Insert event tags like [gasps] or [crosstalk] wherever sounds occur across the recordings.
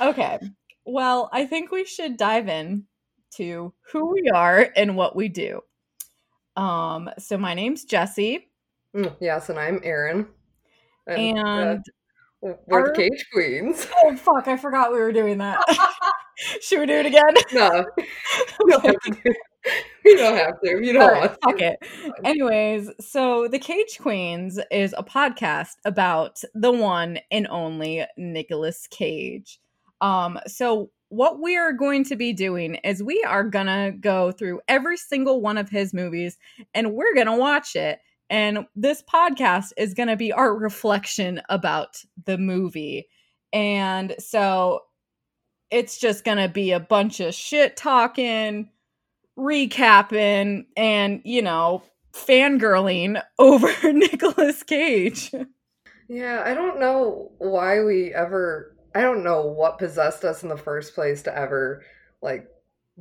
okay. Well, I think we should dive in to who we are and what we do. Um, so my name's Jesse. Mm, yes, and I'm Aaron. And, uh, we're our... the Cage Queens. [laughs] Oh fuck, I forgot we were doing that. [laughs] [laughs] Should we do it again? No. You don't have to. You don't right, want to. Fuck it. Anyways, so The Cage Queens is a podcast about the one and only Nicolas Cage. Um, so what we are going to be doing is we are gonna go through every single one of his movies and we're gonna watch it. And this podcast is gonna be our reflection about the movie. And so it's just gonna be a bunch of shit talking recapping and, you know, fangirling [laughs] over [laughs] Nicolas Cage. Yeah, I don't know why we ever I don't know what possessed us in the first place to ever like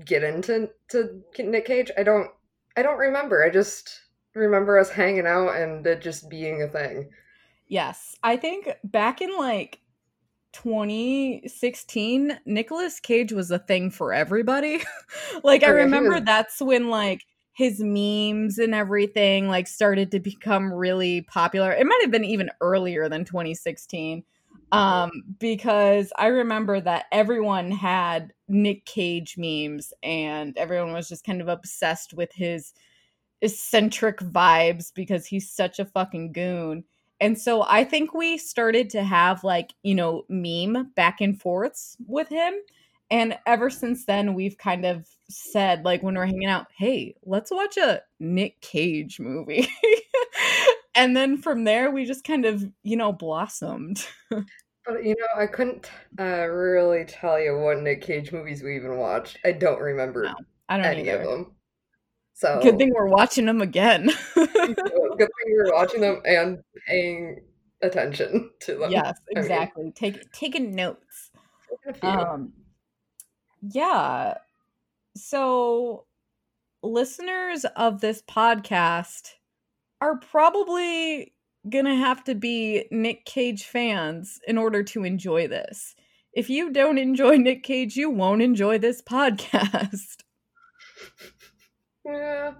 get into to Nick Cage. I don't I don't remember. I just remember us hanging out and it just being a thing. Yes. I think back in like 2016, Nicolas Cage was a thing for everybody. [laughs] like I remember was... that's when like his memes and everything like started to become really popular. It might have been even earlier than 2016. Um because I remember that everyone had Nick Cage memes and everyone was just kind of obsessed with his eccentric vibes because he's such a fucking goon. And so I think we started to have like, you know, meme back and forths with him. And ever since then, we've kind of said, like, when we're hanging out, hey, let's watch a Nick Cage movie. [laughs] and then from there, we just kind of, you know, blossomed. [laughs] but, you know, I couldn't uh, really tell you what Nick Cage movies we even watched. I don't remember no, I don't any either. of them. So good thing we're watching them again. [laughs] good thing we're watching them and paying attention [laughs] to them. Yes, exactly. I mean, Take taking notes. Um, yeah. So listeners of this podcast are probably gonna have to be Nick Cage fans in order to enjoy this. If you don't enjoy [laughs] Nick Cage, you won't enjoy this [laughs] podcast. Yeah,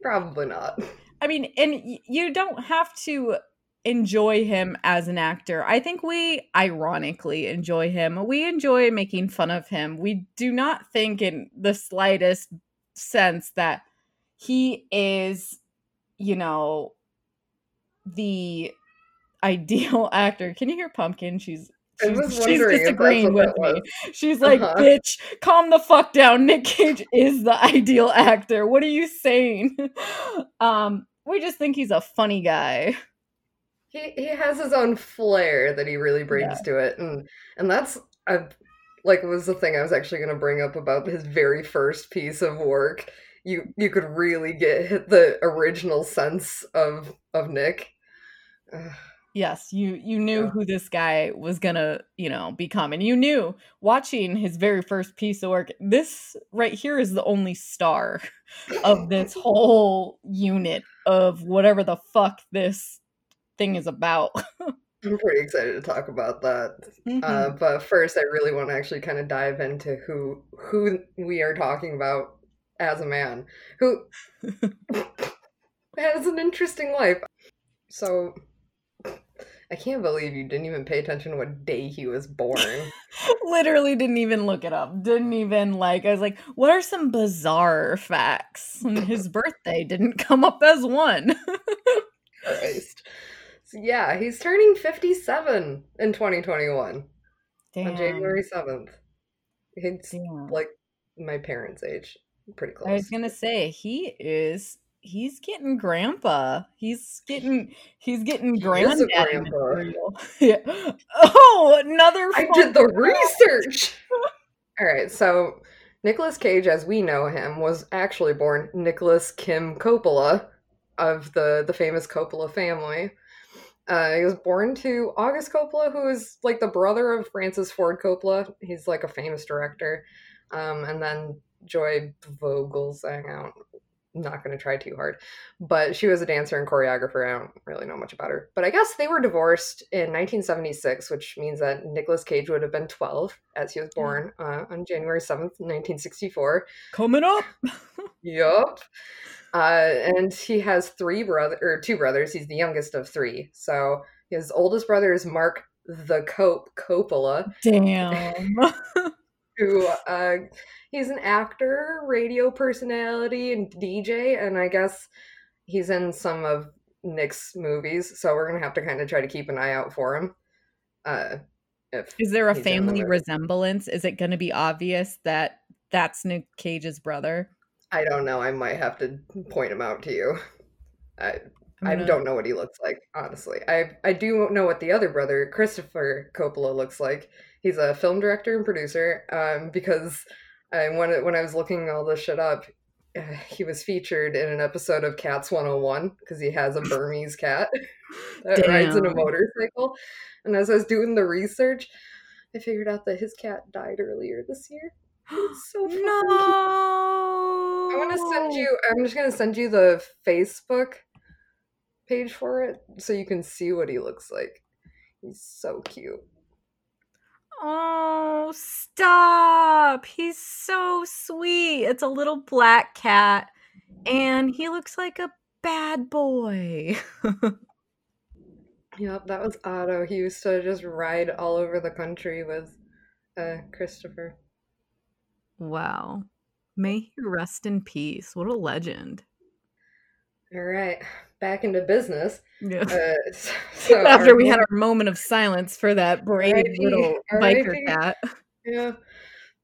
probably not. I mean, and you don't have to enjoy him as an actor. I think we ironically enjoy him. We enjoy making fun of him. We do not think in the slightest sense that he is, you know, the [laughs] ideal actor. Can you hear Pumpkin? She's She's, she's disagreeing with me. She's like, uh-huh. bitch, calm the fuck down. Nick Cage is the ideal actor. What are you saying? [laughs] um, we just think he's a funny guy. He he has his own flair that he really brings yeah. to it. And and that's a, like was the thing I was actually gonna bring up about his very first piece of work. You you could really get the original sense of of Nick. Yes, you you knew yeah. who this guy was gonna, you know, become, and you knew watching his very first piece of work. This right here is the only star [laughs] of this [laughs] whole unit of whatever the fuck this thing is about. [laughs] I'm pretty excited to talk about that. Uh, mm-hmm. Uh, but first, I really want to actually kind of dive into who who we are talking about as a man who has an interesting life. So I can't believe you didn't even pay attention to what day he was born. [laughs] Literally didn't even look it up. Didn't even like I was like, what are some bizarre facts? [laughs] And his birthday didn't come up as one. [laughs] Christ. So yeah, he's turning 57 in 2021. Damn. On January 7th. It's Damn. like my parents' age. Pretty close. I was gonna say he is he's getting grandpa. He's getting he's getting granddaddy material. [laughs] yeah. Oh, another. I did the research. [laughs] All right, so Nicolas Cage, as we know him, was actually born Nicolas Kim Coppola of the the famous Coppola family. Uh, he was born to August Coppola, who is like the brother of Francis Ford Coppola. He's like a famous director. Um, and then Joy Vogelsang, not going to try too hard. But she was a dancer and choreographer. I don't really know much about her. But I guess they were divorced in 1976, which means that Nicolas Cage would have been 12 as he was born uh, on January 7th, 1964. Coming up. [laughs] yup. Uh, and he has three brother or two brothers. He's the youngest of three. So his oldest brother is Marc the Cope Coppola. Damn. [laughs] who uh, he's an actor, radio personality, and DJ, and I guess he's in some of Nick's movies. So we're gonna have to kind of try to keep an eye out for him. Uh, is there a family the resemblance? Is it to be obvious that that's Nick Cage's brother? I don't know. I might have to point him out to you. I I don't know what he looks like, honestly. I I do know what the other brother, Christopher Coppola, looks like. He's a film director and producer. Um, because When when I was looking all this shit up, [sighs] he was featured in an episode of Cats 101 because he has a [laughs] Burmese cat [laughs] that Damn. rides in a motorcycle. And as I was doing the research, I figured out that his cat died earlier this year. [gasps] So no. I want to send you. I'm just gonna send you the Facebook page for it so you can see what he looks like. He's so cute. Oh, stop. He's so sweet. It's a little black cat, and he looks like a bad boy. [laughs] yep, that was Otto. He used to just ride all over the country with uh, Christopher. Wow. May he rest in peace. What a legend. All right back into business. Yeah. Uh, [laughs] so After we had our moment of silence for that brave little biker cat. Yeah.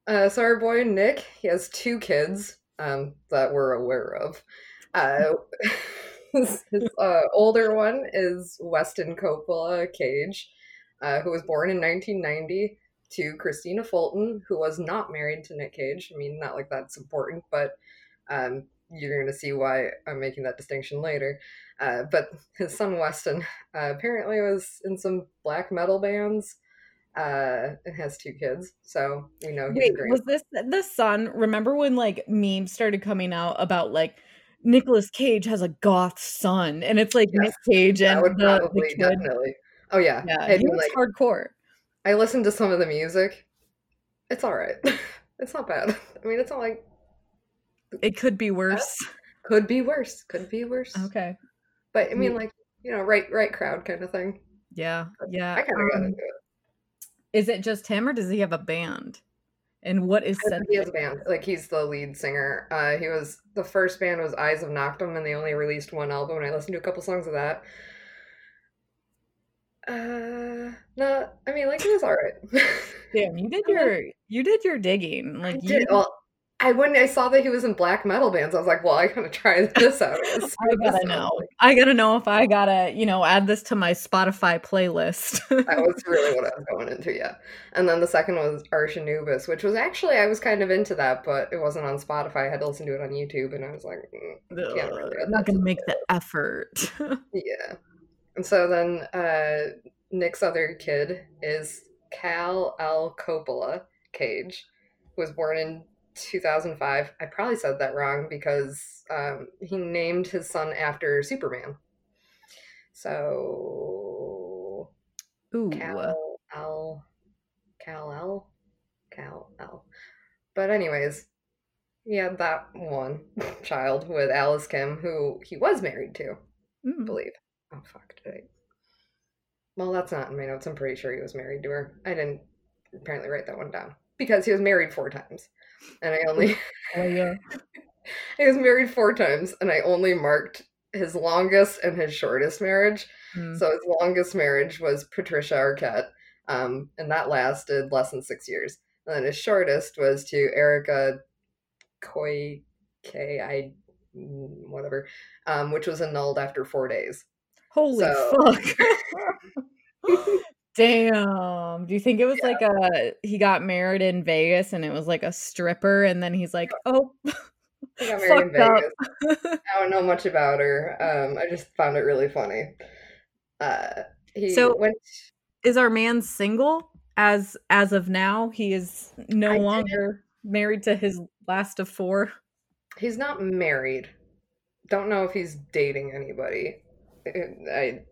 Uh, so our boy Nick, he has two kids um, that we're aware of. Uh, [laughs] his, his uh, older one is Weston Coppola Cage, uh, who was born in 1990 to Christina Fulton, who was not married to Nick Cage. I mean, not like that's important, but um, you're going to see why I'm making that distinction later. Uh, but [laughs] his son Weston uh, apparently was in some black metal bands. Uh, and has two kids, so you know. He's. Wait, was this the son? Remember when like memes started coming out about like Nicolas Cage has a goth son, and it's like yes, Nick Cage and the, probably, the definitely. Oh yeah, yeah, he was like, hardcore. I listened to some of the music. It's all right. [laughs] it's not bad. [laughs] I mean, it's not like it could be worse. Could be worse. Could be worse. Okay. But I mean, like you know, right, right crowd kind of thing. Yeah, yeah. I kind of um, got into it. Is it just him, or does he have a band? And what is said? He has a band. Like he's the lead singer. Uh, he was the first band was Eyes of Noctum, and they only released one album. And I listened to a couple songs of that. Uh, no, I mean, like it was all right. Damn, you did [laughs] your you did your digging. Like you did. Well, I when I saw that he was in black metal bands, I was like, well, I gotta try this out. [laughs] I gotta know. Like. I gotta know if I gotta, you know, add this to my Spotify playlist. that was [laughs] really what I was going into, yeah. And then the second was Arch Anubis, which was actually I was kind of into that, but it wasn't on Spotify. I had to listen to it on YouTube, and I was like, mm, can't really I'm not gonna make the effort. [laughs] yeah. And so then uh, Nick's other kid is Kal-El. Coppola Cage, who was born in 2005. I probably said that wrong because um, he named his son after Superman. So, Ooh. Cal L, Kal-El, Cal L. But anyways, he had that one [laughs] child with Alice Kim, who he was married to, mm. I believe. Oh fuck, did I? Well, that's not in my notes. I'm pretty sure he was married to her. I didn't apparently write that one down because he was married four times and I only [laughs] oh, yeah. [laughs] he was married four times, and I only marked his longest and his shortest marriage. Mm. So his longest marriage was Patricia Arquette, um, and that lasted less than six years. And then his shortest was to Erica Koi K I whatever, um, which was annulled after four days. Holy so, fuck. [laughs] Damn. Do you think it was yeah. like a he got married in Vegas and it was like a stripper and then he's like, "Oh, [laughs] he got married in Vegas." I don't know much about her. Um I just found it really funny. Uh he so went is our man single as as of now? He is no I longer didn't. married to his last of four. He's not married. don't know if he's dating anybody. I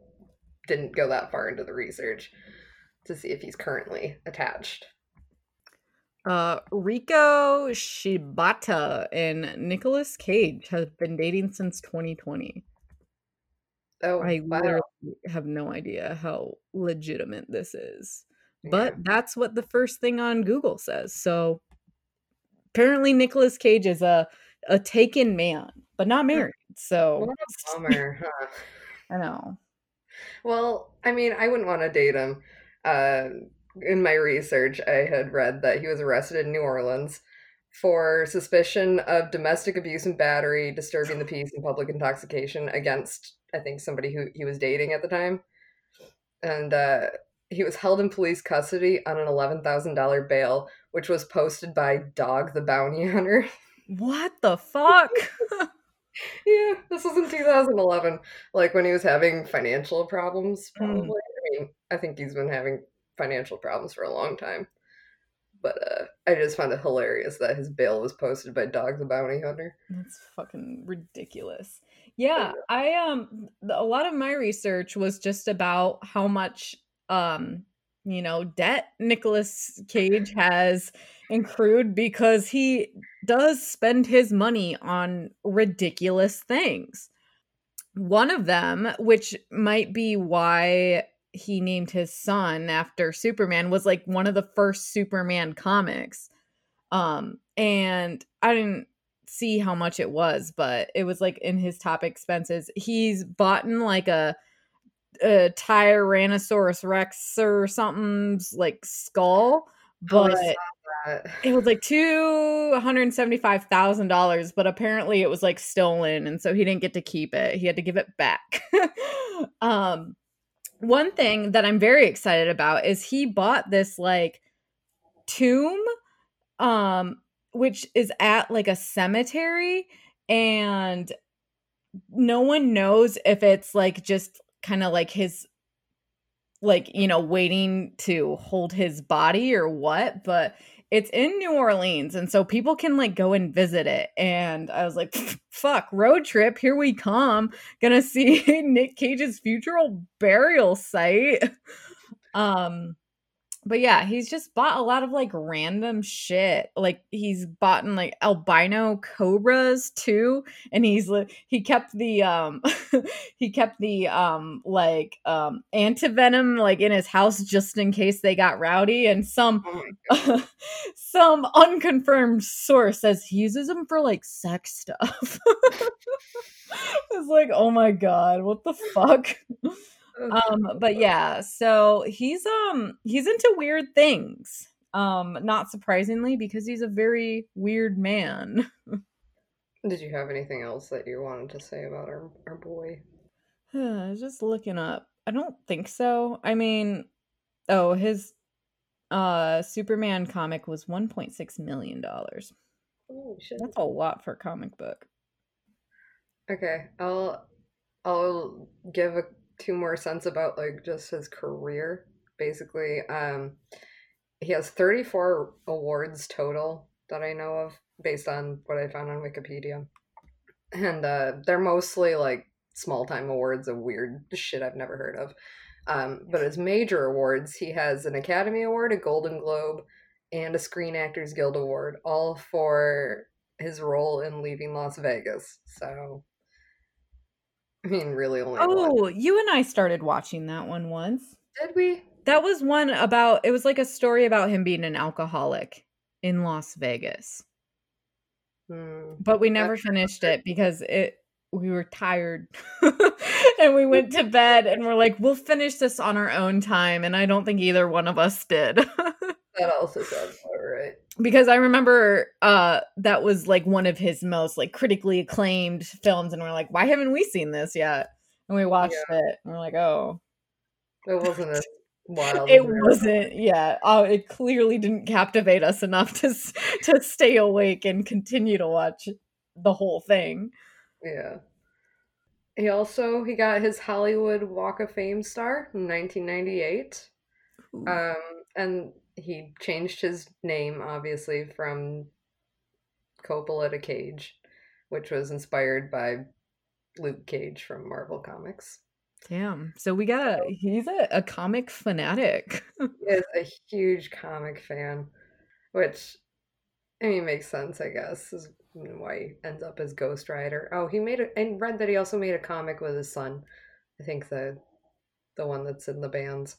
didn't go that far into the research to see if he's currently attached. Uh, Riko Shibata and Nicolas Cage have been dating since 2020. Oh, I wow. literally have no idea how legitimate this is. Yeah. But that's what the first thing on Google says. So apparently Nicolas Cage is a a taken man, but not married. So what a [laughs] bummer, huh? I know. Well, I mean, I wouldn't want to date him. Uh, in my research, I had read that he was arrested in New Orleans for suspicion of domestic abuse and battery, disturbing the peace, and public intoxication against, I think, somebody who he was dating at the time. And uh, he was held in police custody on an $11,000 bail, which was posted by Dog the Bounty Hunter. What the fuck? [laughs] yeah, this was in 2011, like when he was having financial problems, probably. Mm. I mean, I think he's been having financial problems for a long time. But uh, I just found it hilarious that his bail was posted by Dog the Bounty Hunter. That's fucking ridiculous. Yeah, I um a lot of my research was just about how much um you know debt Nicolas [laughs] Cage has accrued because he does spend his money on ridiculous things. One of them, which might be why he named his son after Superman was like one of the first Superman comics. Um and I didn't see how much it was, but it was like in his top expenses. He's bought in like a a Tyrannosaurus Rex or something's like skull, but it was like two hundred seventy five thousand dollars. But apparently, it was like stolen, and so he didn't get to keep it. He had to give it back. [laughs] um, one thing that I'm very excited about is he bought this like tomb um which is at like a cemetery and no one knows if it's like just kind of like his like you know waiting to hold his body or what but it's in New Orleans and so people can like go and visit it and I was like fuck road trip here we come gonna [laughs] see Nick Cage's future burial site. Um but yeah, he's just bought a lot of like random shit. Like he's bought in like albino cobras too, and he's he kept the um [laughs] he kept the um like um antivenom like in his house just in case they got rowdy. And some oh [laughs] some unconfirmed source says he uses them for like sex stuff. [laughs] it's like, oh my god, what the fuck? Um but yeah so he's um he's into weird things um not surprisingly because he's a very weird man. [laughs] Did you have anything else that you wanted to say about our, our boy? [sighs] Huh, just looking up. I don't think so. I mean oh his uh superman comic was 1.6 million dollars. Oh shit. that's a lot for a comic book. Okay i'll i'll give a two more cents about like just his career. Basically, um, he has 34 awards total that I know of, based on what I found on Wikipedia, and uh, they're mostly like small time awards of weird shit I've never heard of. Um, but his major awards, he has an Academy Award, a Golden Globe, and a Screen Actors Guild Award, all for his role in Leaving Las Vegas. So [laughs] I mean, really only. Oh, one. you and I started watching that one once. Did we? That was one about. It was like a story about him being an alcoholic in Las Vegas. Hmm. But we never That's finished it because it we were tired [laughs] and we went to [laughs] bed and we're like we'll finish this on our own time and i don't think either one of us did that also sounds right because I remember uh that was like one of his most like critically acclaimed films, and we're like, why haven't we seen this yet? And we watched yeah. it, and we're like, oh, it wasn't as wild. it wasn't. Yeah, oh, it clearly didn't captivate us enough to to stay awake and continue to watch the whole thing. Yeah. He also he got his Hollywood Walk of Fame star in 1998. Ooh. Um, and he changed his name obviously from Coppola to Cage, which was inspired by Luke Cage from Marvel Comics. Damn. So we got a he's a, a comic fanatic. he is a huge comic fan, which I mean makes sense, I guess, is why he ends up as Ghost Rider. Oh, he made it and read that he also made a comic with his son. I think the the one that's in the bands.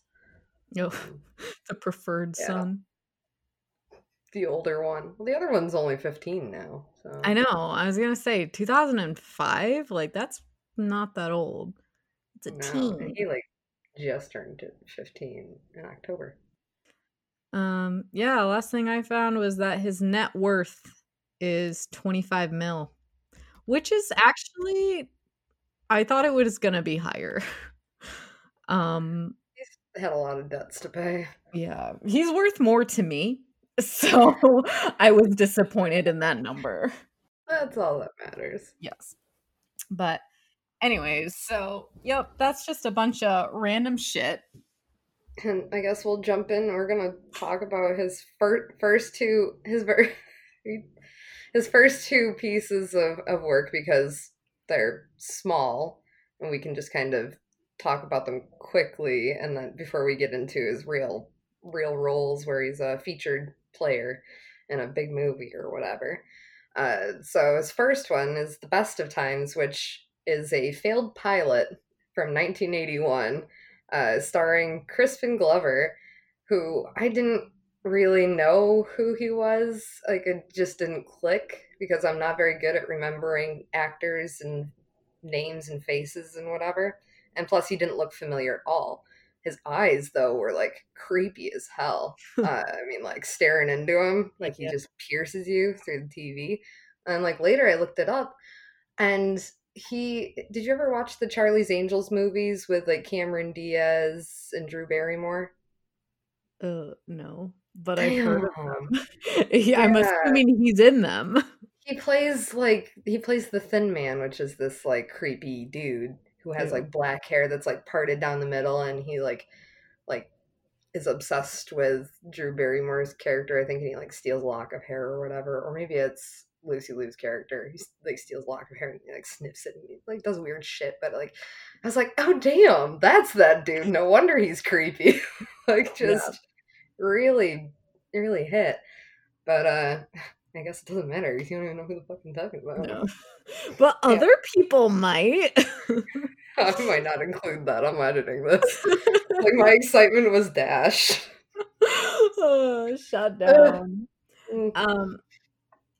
Oh, [laughs] the preferred yeah. son. The older one. Well, the other one's only 15 now. So I know. I was gonna say 2005. Like that's not that old. It's a no, teen. He like just turned 15 in October. Um. Yeah. Last thing I found was that his net worth is 25 mil, which is actually. I thought it was gonna be higher. [laughs] um. Had a lot of debts to pay. Yeah, he's worth more to me. [laughs] So I was disappointed in that number. That's all that matters. Yes. But anyways, so yep, that's just a bunch of random shit. And I guess we'll jump in. We're gonna talk about his first first two his ver- his first two pieces of, of work because they're small and we can just kind of talk about them quickly and then before we get into his real real roles where he's a featured player in a big movie or whatever. Uh, so his first one is The Best of Times, which is a failed pilot from 1981, uh, starring Crispin Glover, who I didn't really know who he was. Like, it just didn't click because I'm not very good at remembering actors and names and faces and whatever. And plus, he didn't look familiar at all. His eyes, though, were like creepy as hell. [laughs] uh, I mean, like staring into him, like he just pierces you through the TV. And like later, I looked it up, and he did you ever watch the Charlie's Angels movies with like Cameron Diaz and Drew Barrymore? Uh, no, but I've heard of them. [laughs] yeah, I'm assuming he's in them. He plays like he plays the Thin Man, which is this like creepy dude who has like black hair that's like parted down the middle and he like like is obsessed with Drew Barrymore's character. I think and he like steals a lock of hair or whatever. Or maybe it's Lucy Liu's character. He like steals a lock of hair and he, like sniffs it and he, like does weird shit. But like I was like, oh damn, that's that dude. No wonder he's creepy. [laughs] like just yeah. really, really hit. But uh I guess it doesn't matter. You don't even know who the fuck I'm talking about. No. [laughs] But yeah. other people might. [laughs] I might not include that. I'm editing this. [laughs] like my excitement was dash. oh, shut down. Mm. um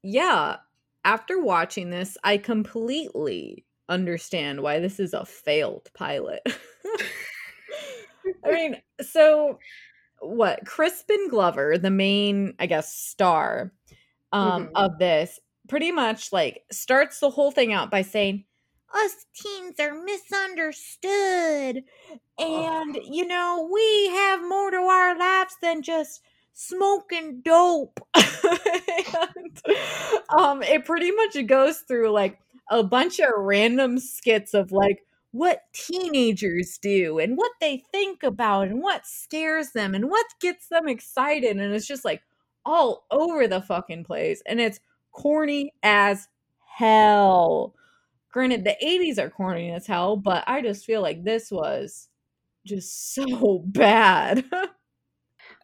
yeah, after watching this, I completely understand why this is a failed pilot. I mean, so what? Crispin Glover, the main, I guess, star um, mm-hmm. of this, pretty much like starts the whole thing out by saying, us teens are misunderstood. And, oh. you know, we have more to our lives than just smoking dope. [laughs] and, um, it pretty much goes through like a bunch of random skits of like what teenagers do and what they think about and what scares them and what gets them excited. And it's just like all over the fucking place. And it's corny as hell. Granted, the 80s are corny as hell, but I just feel like this was just [laughs] so bad.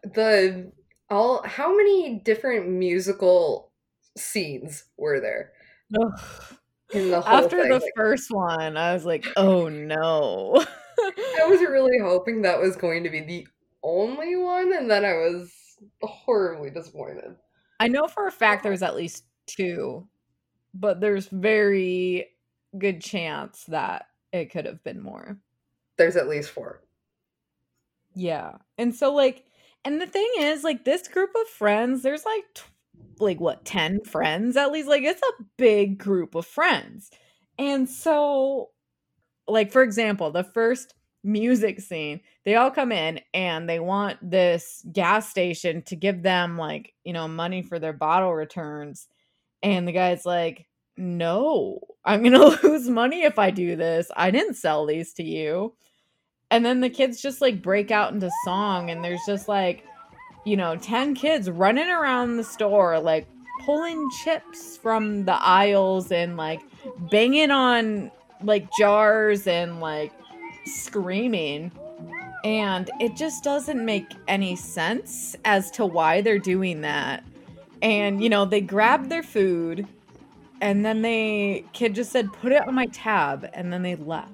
the all how many different musical scenes were there? In the After thing? the like, first one, I was like, "Oh no." I was really hoping that was going to be the only one and then I was horribly disappointed. I know for a fact there's at least two, but there's very good chance that it could have been more. There's at least four. Yeah. And so like and the thing is like this group of friends, there's like t- like what 10 friends at least like it's a big group of friends. And so like for example, the first music scene, they all come in and they want this gas station to give them like, you know, money for their bottle returns. And the guy's like, no, I'm to [laughs] lose money if I do this. I didn't sell these to you. And then the kids just like break out into song, and there's just like, you know, 10 kids running around the store, like pulling chips from the aisles and like banging on like jars and like screaming. And it just doesn't make any sense as to why they're doing that. And you know they grabbed their food and then they kid just said put it on my tab and then they left.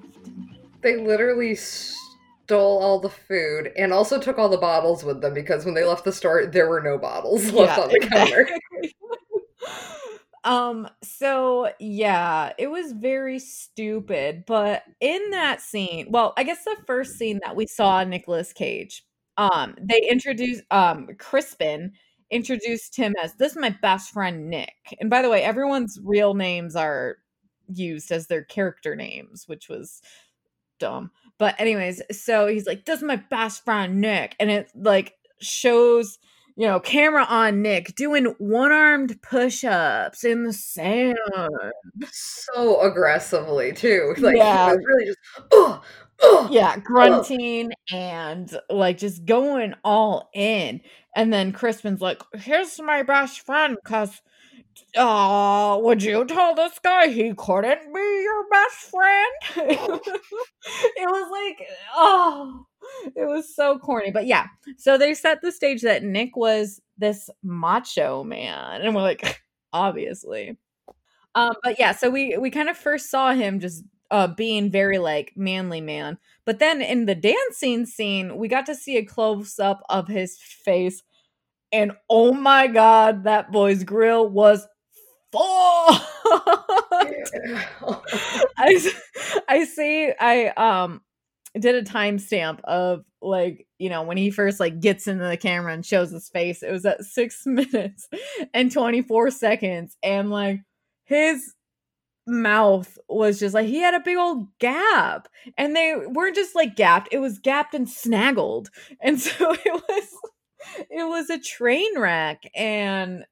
They literally stole all the food and also took all the bottles with them because when they left the store there were no bottles [laughs] left yeah, on the counter [laughs] um so yeah it was very stupid but in that scene well i guess the first scene that we saw Nicolas Cage um they introduced um Crispin introduced him as this is my best friend Nick. And by the way everyone's real names are used as their character names which was dumb. But anyways so he's like this is my best friend Nick. And it like shows you know, camera on Nick doing one armed push ups in the sand. So aggressively, too. [laughs] Like, yeah. he was really just, oh, oh, yeah, grunting oh. and like just going all in. And then Crispin's like, here's my best friend because uh, would you tell this guy he couldn't be your best friend? [laughs] it was like, oh, [laughs] it was so corny. But yeah, so they set the stage that Nick was this macho man, and we're like, [laughs] obviously. Um, but yeah, so we we kind of first saw him just uh being very like manly man, but then in the dancing scene, we got to see a close up of his face, and oh my god, that boy's grill was full. [laughs] I I see I um did a timestamp of like you know when he first like gets into the camera and shows his face it was at six [laughs] minutes and 24 seconds and like his mouth was just like he had a big old gap and they weren't just like gapped it was gapped and snaggled [laughs] and so it was it was a train wreck and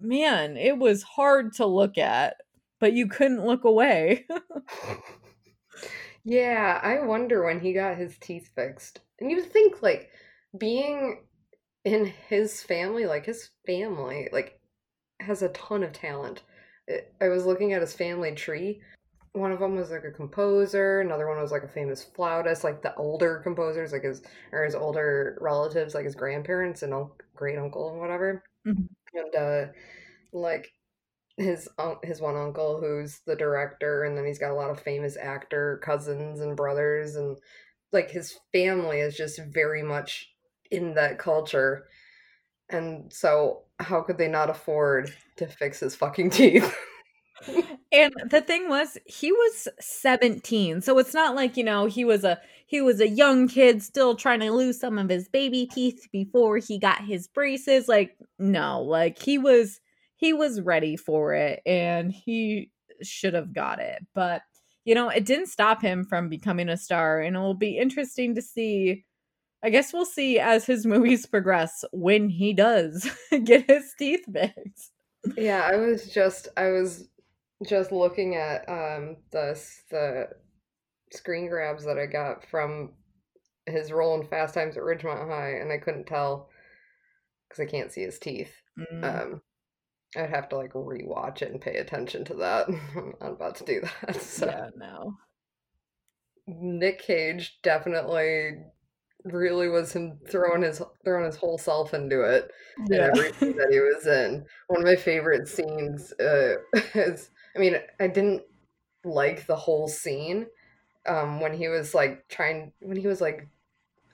man it was hard to look at but you couldn't look away [laughs] Yeah, I wonder when he got his teeth fixed. And you think like being in his family, like his family, like has a ton of talent. I was looking at his family tree. One of them was like a composer. Another one was like a famous flautist. Like the older composers, like his or his older relatives, like his grandparents and great uncle and whatever. Mm-hmm. And uh, like his his one uncle who's the director and then he's got a lot of famous actor cousins and brothers and like his family is just very much in that culture. And so how could they not afford to fix his fucking teeth? [laughs] And the thing was he was 17 so it's not like you know he was a he was a young kid still trying to lose some of his baby teeth before he got his braces like no like he was he was ready for it and he should have got it. But, you know, it didn't stop him from becoming a star. And it will be interesting to see. I guess we'll see as his [laughs] movies progress when he does [laughs] get his teeth fixed. Yeah, I was just I was just looking at um the the screen grabs that I got from his role in Fast Times at Ridgemont High, and I couldn't tell because I can't see his teeth. Mm. Um, I'd have to like rewatch it and pay attention to that. [laughs] I'm not about to do that. [laughs] So. Yeah, no. Nick Cage definitely really was him throwing his throwing his whole self into it yeah. and everything that he was in. One of my favorite scenes uh, [laughs] is I mean, I didn't like the whole scene um, when he was like trying when he was like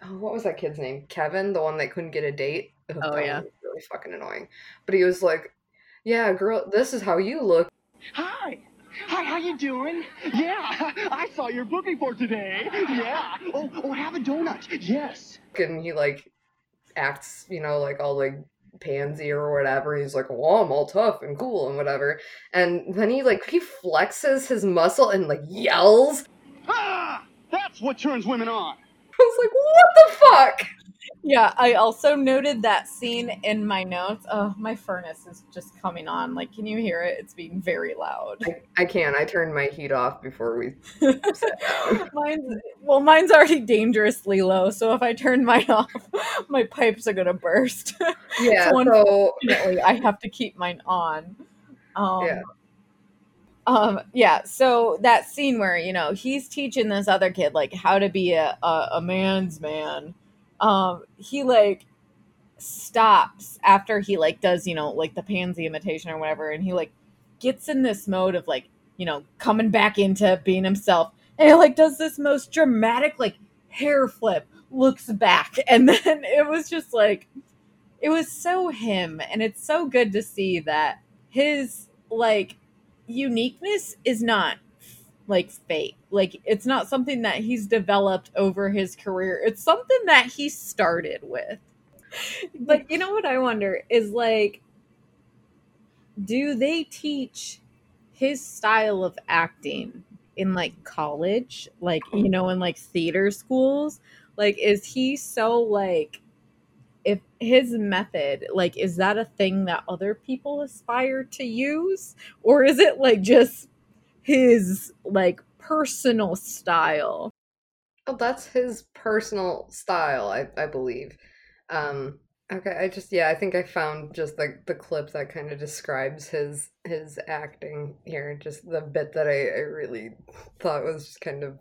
oh, what was that kid's name? Kevin, the one that couldn't get a date. Oh, yeah. Really fucking annoying. But he was like, yeah, girl, this is how you look. Hi. Hi, how you doing? Yeah, [laughs] I saw your booking for today. Yeah. Oh, oh, have a donut. Yes. And he like acts, you know, like all like pansy or whatever. He's like, "Well, I'm all tough and cool and whatever." And then he like he flexes his muscle and like yells. Ah, that's what turns women on. I was like, "What the fuck?" Yeah, I also noted that scene in my notes. Oh, my furnace is just coming on. Like, can you hear it? It's being very loud. I, I can. I turned my heat off before we [laughs] sat down. mine's well, mine's already dangerously low. So if I turn mine [laughs] off, my pipes are gonna burst. [laughs] Yeah. so, unfortunately, I have to keep mine on. Um, yeah. Um, yeah, so that scene where, you know, he's teaching this other kid like how to be a, a, a man's man. Um, he like stops after he like does, you know, like the pansy imitation or whatever, and he like gets in this mode of like, you know, coming back into being himself. And he like does this most dramatic like hair flip, looks back, [laughs] and then it was just like it was so him, and it's so good to see that his like uniqueness is not like fake. Like it's not something that he's developed over his career. It's something that he started with. But you know what I wonder is like do they teach his style of acting in like college? Like, you know, in like theater schools? Like is he so like if his method like is that a thing that other people aspire to use or is it like just his like personal style. Oh that's his personal style i, I believe. Um okay i just yeah i think i found just like the, clip that kind of describes his his acting here just the bit that i, I really thought was just kind of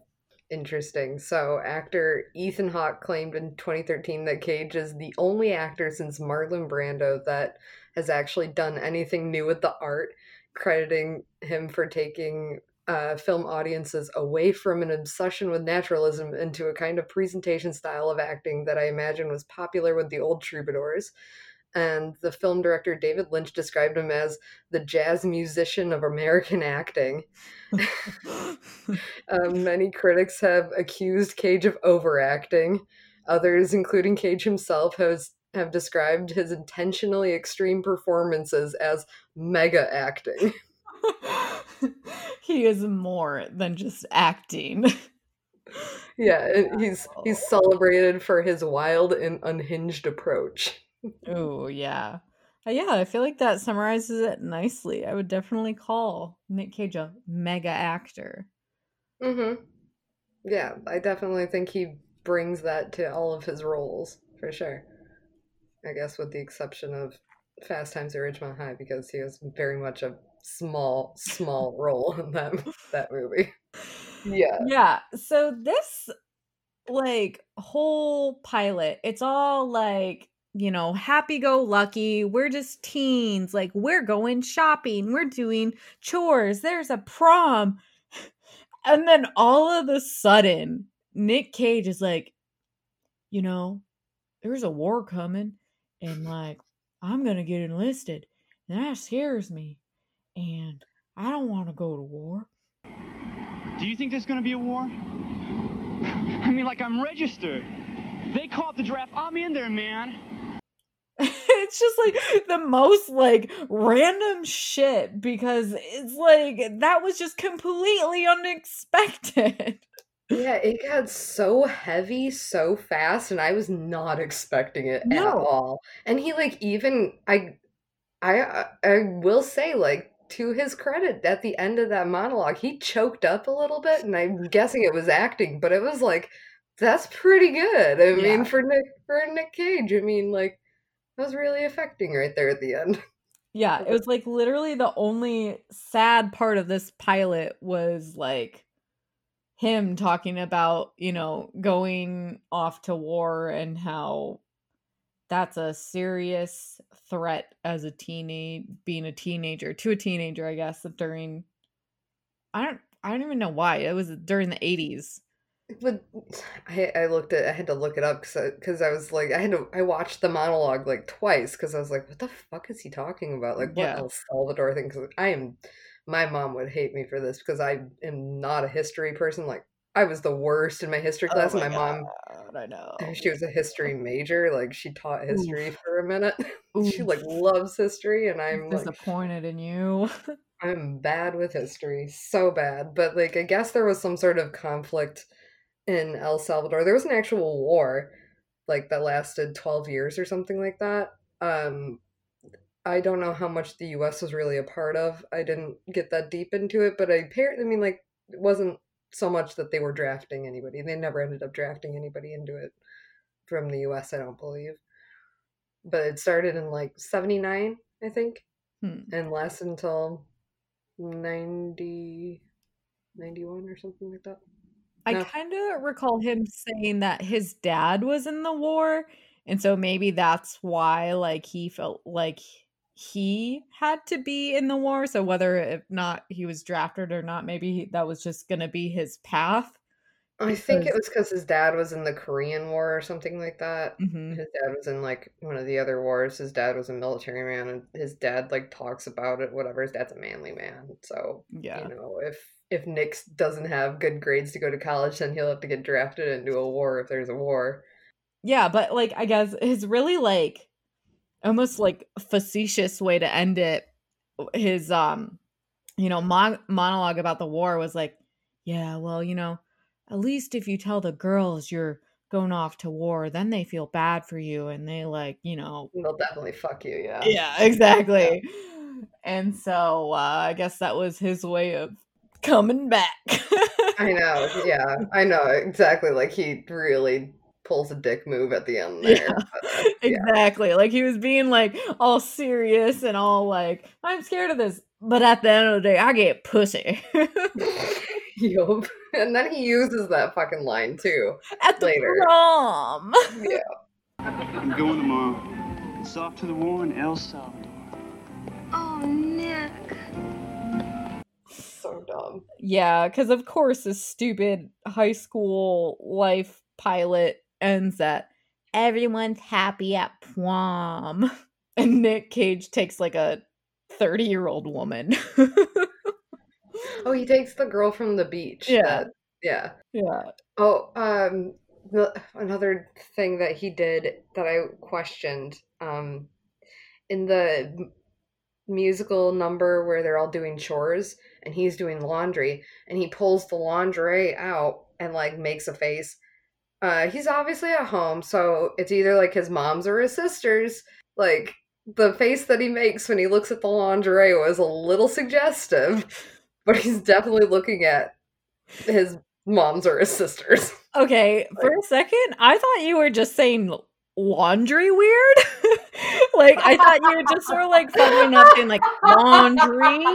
interesting. So, actor Ethan Hawke claimed in 2013 that Cage is the only actor since Marlon Brando that has actually done anything new with the art, crediting him for taking uh, film audiences away from an obsession with naturalism into a kind of presentation style of acting that I imagine was popular with the old troubadours and the film director David Lynch described him as the jazz musician of American acting. [laughs] um, many critics have accused Cage of overacting. Others, including Cage himself, has have described his intentionally extreme performances as mega acting. [laughs] [laughs] he is more than just acting. [laughs] Yeah, he's he's celebrated for his wild and unhinged approach. Oh, yeah. Uh, yeah, I feel like that summarizes it nicely. I would definitely call Nick Cage a mega actor. Mm-hmm. Yeah, I definitely think he brings that to all of his roles, for sure. I guess with the exception of Fast Times at Ridgemont High, because he has very much a small, small [laughs] role in that that movie. Yeah. Yeah. So this like whole pilot, it's all like you know, happy go lucky. We're just teens. Like, we're going shopping. We're doing chores. There's a prom. [laughs] And then all of a sudden, Nick Cage is like, you know, there's a war coming. And like, I'm to get enlisted. And that scares me. And I don't want to go to war. Do you think there's to be a war? [laughs] I mean, like, I'm registered. They called the draft. I'm in there, man. [laughs] it's just like the most like random shit because it's like that was just completely unexpected. [laughs] Yeah, it got so heavy so fast and I was not expecting it no. at all. And he like even I I uh, I will say like to his credit at the end of that monologue he choked up a little bit and I'm guessing it was acting, but it was like that's pretty good. I yeah. mean for Nick for Nick Cage, I mean like that was really affecting right there at the end. [laughs] Yeah, it was like literally the only sad part of this pilot was like him talking about, you know, going off to war and how that's a serious threat as a teenage being a teenager to a teenager, I guess, during I don't I don't even know why. It was during the 80s but I, I looked at I had to look it up because I, I, was like I had to I watched the monologue like twice because I was like what the fuck is he talking about like what yeah. El Salvador thing because I am my mom would hate me for this because I am not a history person like I was the worst in my history oh class oh my, my mom I [laughs] know she was a history [laughs] major like she taught history Oof. for a minute [laughs] she like loves history and I'm disappointed like, in you I'm bad with history so bad but like I guess there was some sort of conflict in El Salvador. There was an actual war like that lasted 12 years or something like that. Um I don't know how much the US was really a part of. I didn't get that deep into it, but I apparently I mean like it wasn't so much that they were drafting anybody. They never ended up drafting anybody into it from the US, I don't believe. But it started in like 79, I think, hmm. and lasted until 90, 91 or something like that. I no. kind of recall him saying that his dad was in the war, and so maybe that's why, like, he felt like he had to be in the war. So whether if not he was drafted or not, maybe he, that was just going to be his path. I think it was because his dad was in the Korean War or something like that. Mm-hmm. His dad was in like one of the other wars. His dad was a military man, and his dad like talks about it. Whatever. His dad's a manly man, so yeah. You know, if if Nick doesn't have good grades to go to college, then he'll have to get drafted into a war if there's a war. Yeah, but like I guess his really like almost like facetious way to end it. His um, you know, mon- monologue about the war was like, yeah, well, you know at least if you tell the girls you're going off to war, then they feel bad for you and they like, you know, they'll definitely fuck you. Yeah. Yeah, exactly. Yeah. And so uh, I guess that was his way of coming back. [laughs] I know. Yeah, I know exactly. Like he really pulls a dick move at the end [laughs] there. Yeah, but, uh, yeah. Exactly. Like he was being like all serious and all like, I'm scared of this. But at the end of the day, I get pussy. [laughs] yup. And then he uses that fucking line too. [laughs] At the later. prom. yeah. I'm going tomorrow. It's off to the war in El Salvador. Oh, Nick. So dumb. Yeah, because of course this stupid high school life pilot ends at everyone's happy at prom. [laughs] And Nick Cage takes like a 30 year old woman. oh, he takes the girl from the beach. Yeah. That, yeah. Yeah. Oh, um, the, another thing that he did that I questioned um, in the musical number where they're all doing chores and he's doing laundry and he pulls the lingerie out and like makes a face. Uh, he's obviously at home, so it's either like his mom's or his sister's. Like the face that he makes when he looks at the lingerie was a little suggestive, [laughs] but he's definitely looking at his mom's or his sisters. Okay, [laughs] for a second, I thought you were just saying laundry weird. [laughs] like I thought you were just sort of like fucking up in like laundry.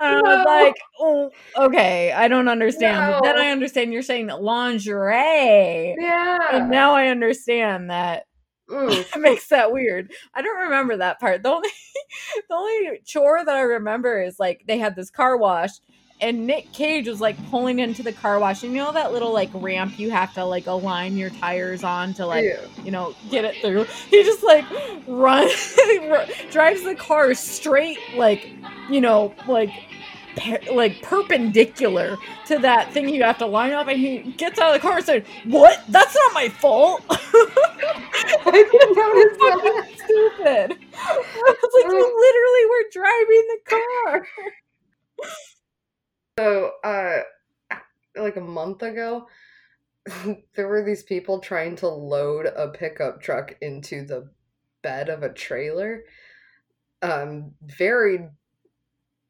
And I was like, oh, okay, I don't understand. No. Then I understand you're saying lingerie. Yeah. And now I understand that mm. [laughs] it makes that weird. I don't remember that part. The only [laughs] the only chore that I remember is like they had this car wash and Nick Cage was like pulling into the car wash. And you know that little like ramp you have to like align your tires on to like yeah. you know get it through. He just like runs [laughs] drives the car straight like you know like like perpendicular to that thing you have to line up and he gets out of the car and said what that's not my fault [laughs] i didn't notice that stupid i was like you [laughs] literally were driving the car so uh like a month ago [laughs] there were these people trying to load a pickup truck into the bed of a trailer um very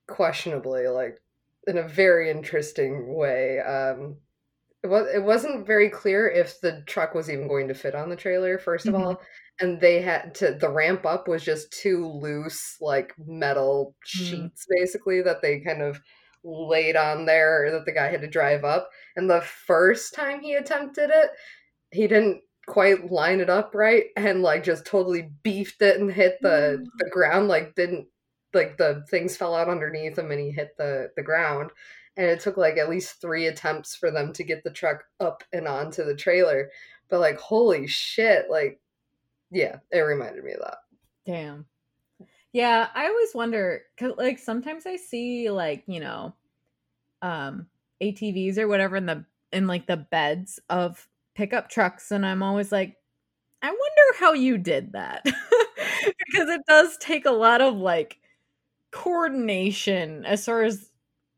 questionably, like in a very interesting way. Um, it was it wasn't very clear if the truck was even going to fit on the trailer. 1st of mm-hmm. all, and they had to the ramp up was just two loose like metal mm-hmm. sheets basically that they kind of laid on there that the guy had to drive up. And the first time he attempted it, he didn't quite line it up right and like just totally beefed it and hit the mm. the ground like didn't like the things fell out underneath him and he hit the the ground and it took like at least three attempts for them to get the truck up and onto the trailer but like holy shit like yeah it reminded me of that damn yeah i always wonder cause like sometimes i see like you know um atvs or whatever in the in like the beds of pickup trucks and i'm always like i wonder how you did that [laughs] because it does take a lot of like coordination as far as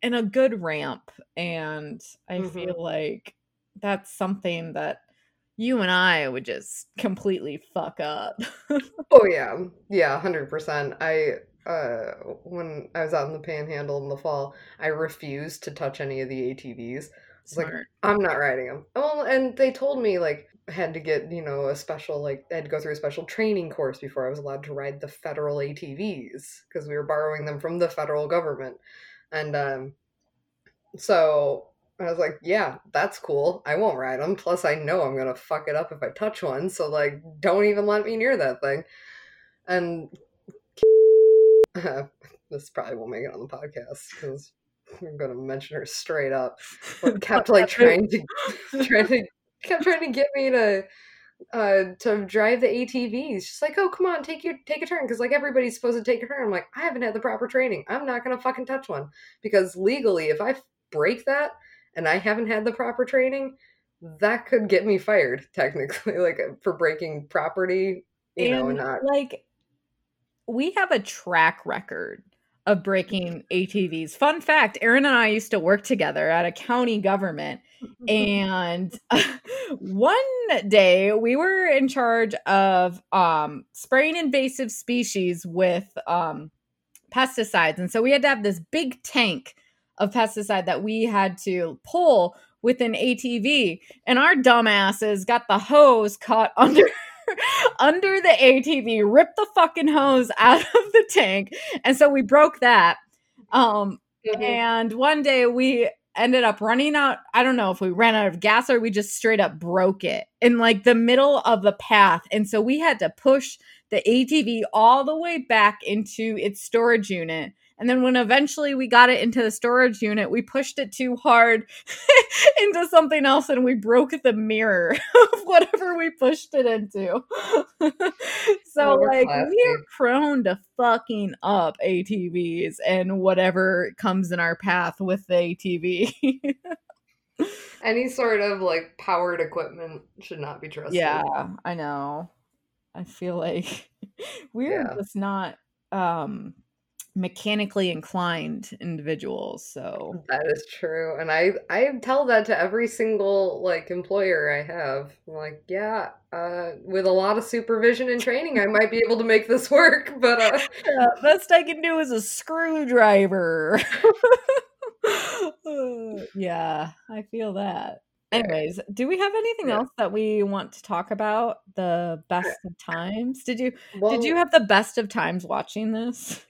in a good ramp and i mm-hmm. feel like that's something that you and i would just completely fuck up. [laughs] Oh yeah. Yeah 100% i uh when i was out in the panhandle in the fall i refused to touch any of the atvs like i'm not riding them well and they told me like had to get you know a special like I had to go through a special training course before I was allowed to ride the federal ATVs because we were borrowing them from the federal government. And um, so I was like, yeah, that's cool. I won't ride them. Plus, I know I'm gonna fuck it up if I touch one. So like, don't even let me near that thing. And uh, [laughs] this probably won't make it on the podcast because I'm gonna mention her straight up. But [laughs] kept like trying to trying to kept trying to get me to uh to drive the ATVs. She's like, "Oh, come on, take your take a turn," because like everybody's supposed to take a turn. I'm like, I haven't had the proper training. I'm not gonna fucking touch one because legally, if I break that and I haven't had the proper training, that could get me fired [laughs] technically, like for breaking property. You and, know, not like we have a track record of breaking ATVs. Fun fact Aaron and I used to work together at a county government. [laughs] and [laughs] one day we were in charge of um, spraying invasive species with um, pesticides. And so we had to have this big tank of pesticide that we had to pull with an ATV. And our dumbasses got the hose caught [laughs] under under the ATV, ripped the fucking hose out of the tank. And so we broke that. Um, mm-hmm. And one day we ended up running out. I don't know if we ran out of gas or we just straight up broke it in like the middle of the path. And so we had to push the ATV all the way back into its storage unit and then when eventually we got it into the storage unit, we pushed it too hard [laughs] into something else and we broke the mirror [laughs] of whatever we pushed it into. [laughs] so oh, like we're prone to fucking up ATVs and whatever comes in our path with the ATV. Any sort of like powered equipment should not be trusted. Yeah, I know. I feel like we're yeah. just not um mechanically inclined individuals so that is true and i i tell that to every single like employer i have I'm like yeah uh with a lot of supervision and training i [laughs] might be able to make this work but uh yeah, best i can do is a screwdriver. [laughs] Yeah i feel that. Anyways do we have anything yeah. else that we want to talk about the best of times? Did you well, did you have the best of times watching this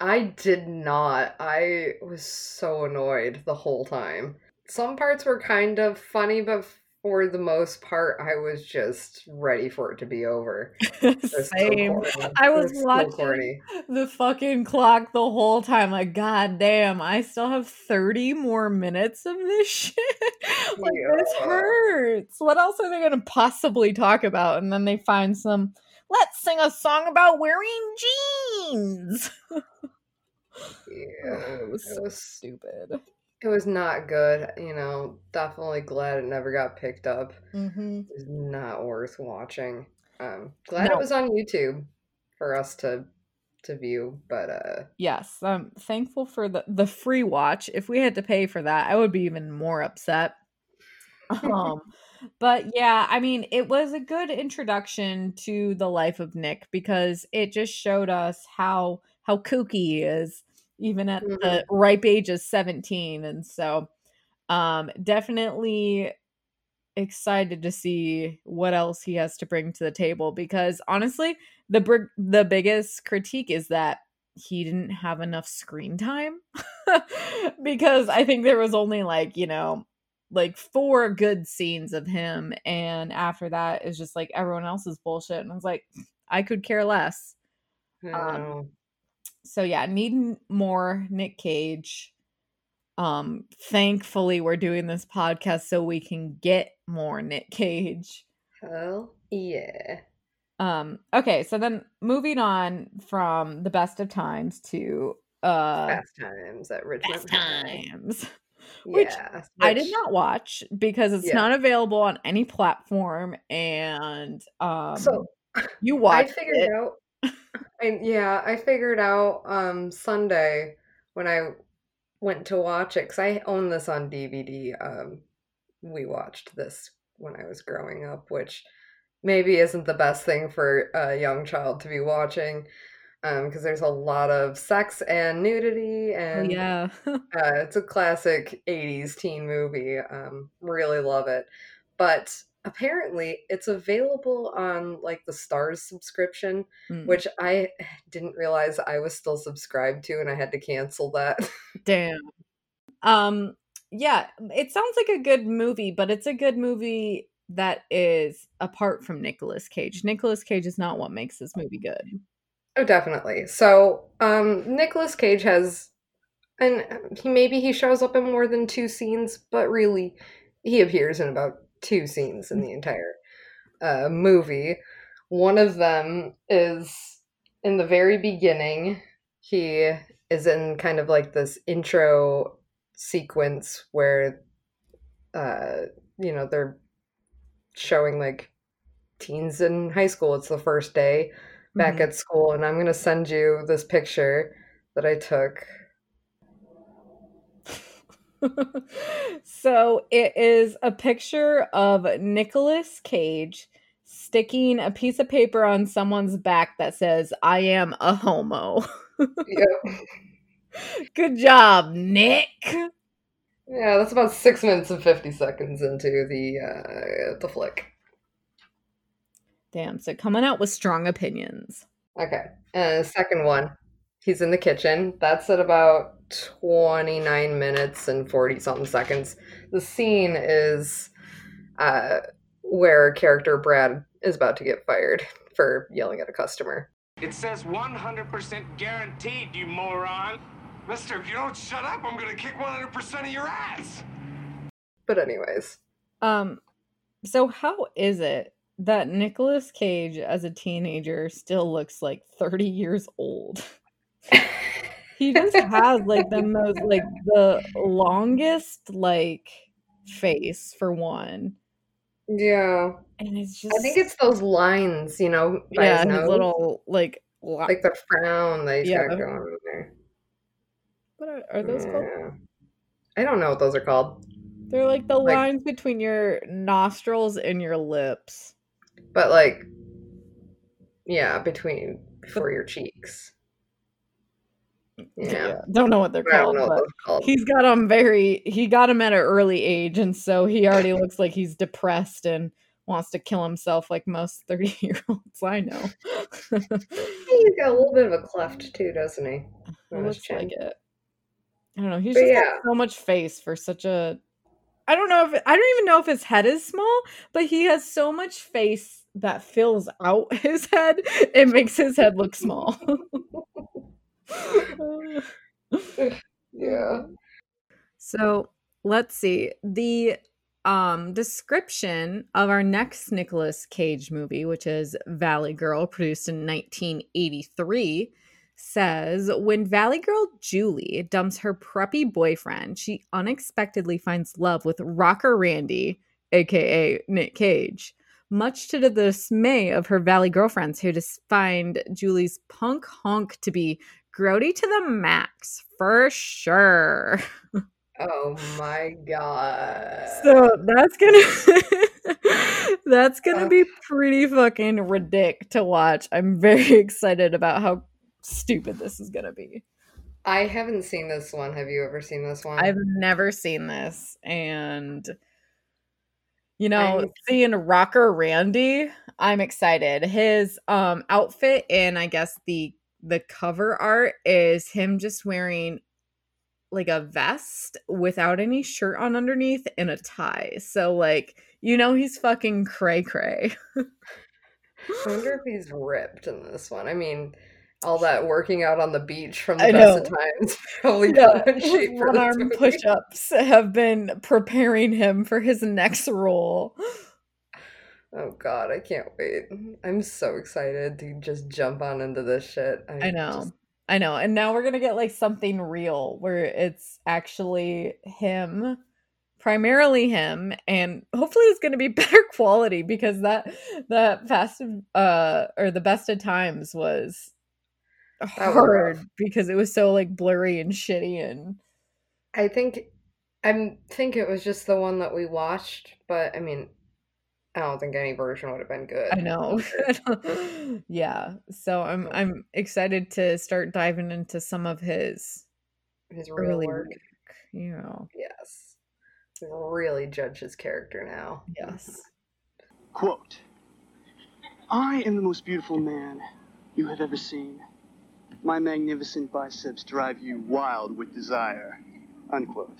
I did not. I was so annoyed the whole time. Some parts were kind of funny, but for the most part, I was just ready for it to be over. [laughs] Same. So I was, was watching so the fucking clock the whole time. Like, god damn, I still have 30 more minutes of this [laughs] shit. like, yeah. this hurts. What else are they going to possibly talk about? And then they find some let's sing a song about wearing jeans. yeah, [laughs] oh, it was so it was, stupid. It was not good. You know, definitely glad it never got picked up. Mm-hmm. It was not worth watching. Um, glad no. it was on YouTube for us to to view but uh yes i'm thankful for the the free watch if we had to pay for that i would be even more upset [laughs] um but yeah, I mean, it was a good introduction to the life of Nick because it just showed us how how kooky he is even at mm-hmm. the ripe age of 17 and so um definitely excited to see what else he has to bring to the table because honestly the br- the biggest critique is that he didn't have enough screen time [laughs] because I think there was only like, you know, like four good scenes of him and after that is just like everyone else's bullshit and i was like i could care less. Um, so yeah needing more nick cage. Um thankfully we're doing this podcast so we can get more nick cage. Hell yeah. Um okay so then moving on from the best of times to uh fast times at Ridgemont times which yeah, which, I did not watch because it's yeah. not available on any platform. And um, so [laughs] you watched. I figured it. out. [laughs] I, yeah, I figured out um, Sunday when I went to watch it because I own this on DVD. Um, we watched this when I was growing up, which maybe isn't the best thing for a young child to be watching because um, there's a lot of sex and nudity oh, and yeah [laughs] uh, it's a classic 80s teen movie um, really love it but apparently it's available on like the Starz subscription, Mm. which I didn't realize I was still subscribed to and I had to cancel that. [laughs] Damn. Um yeah, it sounds like a good movie, but it's a good movie that is apart from Nicolas Cage. Nicolas Cage is not what makes this movie good. Oh, definitely. So, um, Nicolas Cage has, and he maybe he shows up in more than two scenes, but really, he appears in about two scenes in the entire uh, movie. One of them is in the very beginning. He is in kind of like this intro sequence where, uh, you know, they're showing like teens in high school. It's the first day back Mhm. at school, and I'm gonna send you this picture that I took. [laughs] so it is a picture of Nicolas Cage sticking a piece of paper on someone's back that says, I am a homo. [laughs] Good job, Nick. Yeah, that's about six minutes and fifty seconds into the uh, the flick. Damn, so coming out with strong opinions. Okay, and the second one, he's in the kitchen. That's at about twenty nine minutes and forty something seconds. The scene is uh, where character Brad is about to get fired for yelling at a customer. It says 100% guaranteed, you moron. Mister, if you don't shut up, I'm gonna kick 100% of your ass! But anyways, Um, so how is it that Nicolas Cage as a teenager still looks like 30 years old? [laughs] he just has like the most like the longest like face for one. yeah, And it's just I think it's those lines, you know, yeah, his his little like li- like the frown that he's Yeah. got going on there. what are, are those called? I don't know what those are called, They're like the Like- lines between your nostrils and your lips. But like, yeah, between before your cheeks. Yeah, Don't know what they're I don't called, know what but those are called. he's got him very he got him at an early age and so he already [laughs] looks like he's depressed and wants to kill himself like most 30 year olds i know He's got a little bit of a cleft too, doesn't he? it on his looks like it i don't know he's But just yeah. got so much face for such a i don't know if i don't even know if his head is small but he has so much face that fills out [laughs] his head it makes his head look small [laughs] Yeah. So let's see. The um description of our next Nicolas Cage movie, which is Valley Girl, produced in 1983, says when Valley Girl Julie dumps her preppy boyfriend, she unexpectedly finds love with rocker Randy, aka Nick Cage. Much to the dismay of her Valley girlfriends, who just find Julie's punk honk to be grody to the max for sure. Oh my [laughs] god. So that's gonna [laughs] that's gonna be pretty fucking ridiculous to watch. I'm very [laughs] excited about how stupid this is gonna be. I haven't seen this one. Have you ever seen this one? I've never seen this, and you know, I'm- seeing Rocker Randy, I'm excited. His um outfit and I guess the the cover art is him just wearing like a vest without any shirt on underneath and a tie. So like, you know he's fucking cray cray. I wonder if he's ripped in this one. I mean, all that working out on the beach from the I best of times [laughs] probably Yeah, got him in his shape for one arm push ups have been preparing him for his next role. Oh god, I can't wait. I'm so excited to just jump on into this shit. I know. just- I know. And now we're going to get like something real where it's actually him, primarily him, and hopefully it's going to be [laughs] better quality because that that fast uh or the best of times was hard because it was so like blurry and shitty and I think I think it was just the one that we watched, but I mean, I don't think any version would have been good. I know. [laughs] yeah. So I'm I'm excited to start diving into some of his His real early work. work. You know. Yes. Really judge his character now. Yes. Quote I am the most beautiful man you have ever seen. My magnificent biceps drive you wild with desire. Unquote.